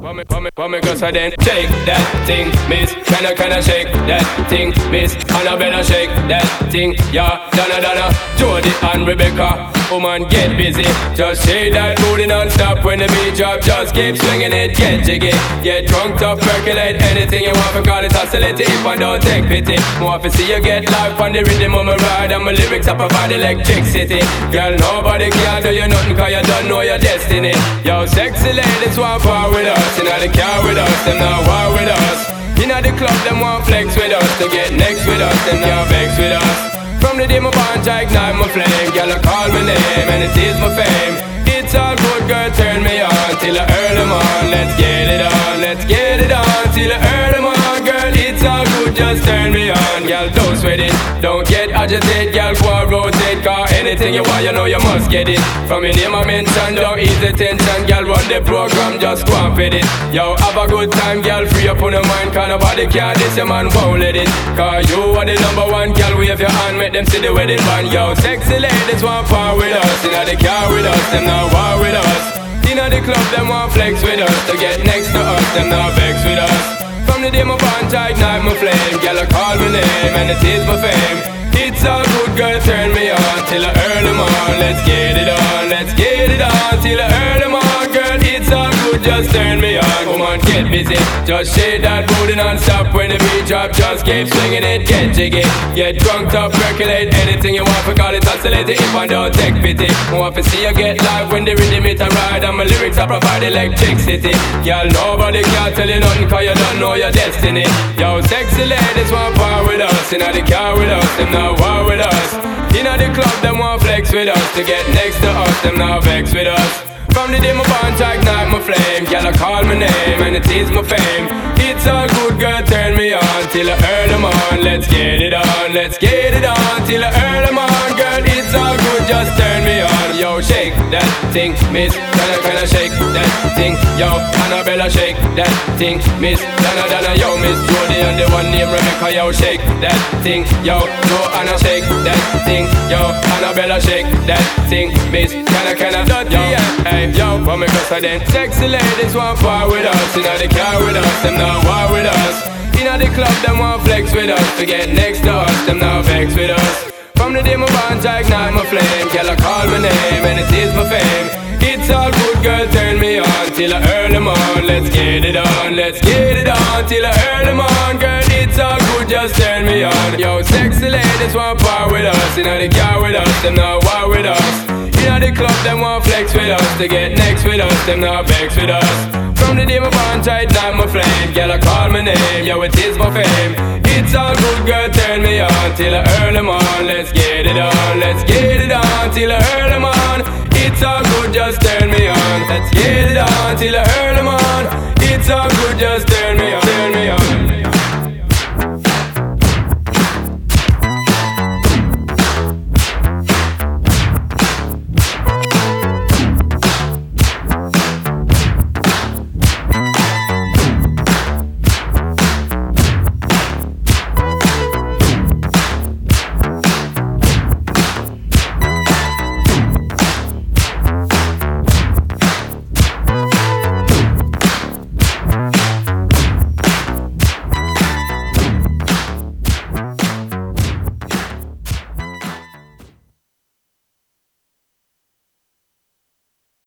me, for me, for me, cause I then shake that thing, miss. Can I, can I shake that thing, miss? And I better shake that thing, yeah. Donna, Donna, Jody and Rebecca. Woman, get busy. Just shake that booty non-stop when the beat drop. Just keep swinging it, get jiggy. Get drunk, up, percolate anything you want. For call it oscillate if I don't take pity. More to see you get life on the rhythm of my ride. And my lyrics I provide electricity. Girl, nobody can do you nothing cause you don't know your destiny. Yo, sexy ladies want part with us. You know they car with us, them not war with us. You know the club, them want flex with us. To get next with us, them not vex with us. From the day my bond, I ignite my flame. Girl, I call my name and it is my fame. It's all good, girl, turn me on till I earn them on. Let's get it on, let's get it on till I earn them on, girl. It's all good, just turn me on, girl. Don't sweat it, don't get agitated, girl. Go rotate, car anything you want, you know you must get it. From your name I mention, don't ease the tension, girl. Run the program, just go and fit it. Yo, have a good time, girl. Free up on your mind, cause nobody care. This your man won't let it. Cause you are the number one, girl. Wave your hand, make them see the wedding band. Yo, sexy ladies want part with us, you know they care with us, them not war with us. Inna the club, them want flex with us. To get next to us, them not vex with us. From the day my bond, I ignite my flame. Girl, I call my name, and it is my fame. It's all good, girl, turn me on till I earn them on. Let's get it on, let's get it on till I earn them on, girl. It's all good, just turn me get busy. Just shake that booty non-stop when the beat drop. Just keep swinging it, get jiggy. Get drunk, up, percolate anything you want. For call it oscillate if I don't take pity. Want to see you get live when the rhythm it a ride. And my lyrics I provide electricity. Girl, nobody can tell you nothing cause you don't know your destiny. Yo, sexy ladies want power with us. Inna the car with us, them not war with us. Inna the club, them want flex with us. To get next to us, them not vex with us. From the day my bond, ignite my flame. I call my name it is my fame. It's all good, girl, turn me on till I earn on. Let's get it on, let's get it on till I earn them on, girl. It's all good, just turn me on. Yo, shake that thing, miss. I, can I shake that thing? Yo, Annabella, shake that thing, miss. Donna, Donna, yo, miss Jody and the one named Rebecca, yo, shake that thing. Yo, no, Anna, shake that thing. Yo, Annabella, shake that thing, miss. Can I, can I, yo, hey, yo, for me, cause I then sexy ladies want part with us. You know, they car with us, them not war with us. Inna the club, them want flex with us. To get next to us, them not vex with us. From the day my bond, I ignite my flame. Girl, I call my name and it is my fame. It's all good, girl, turn me on till I earn them on. Let's get it on, let's get it on till I earn them on, girl. It's all good, just turn me on. Yo, sexy ladies want part with us. Inna the car with us, them not war with us. Inna the club, them want flex with us. To get next with us, them not vex with us. From the day my bond, I ignite my flame. Girl, I call my name, yo, it is my fame. It's all good, girl, turn me on till I earn them on. Let's get it on, let's get it on till I earn them on. It's all good, just turn me on. Let's get it on till I earn them on. It's all good, just turn me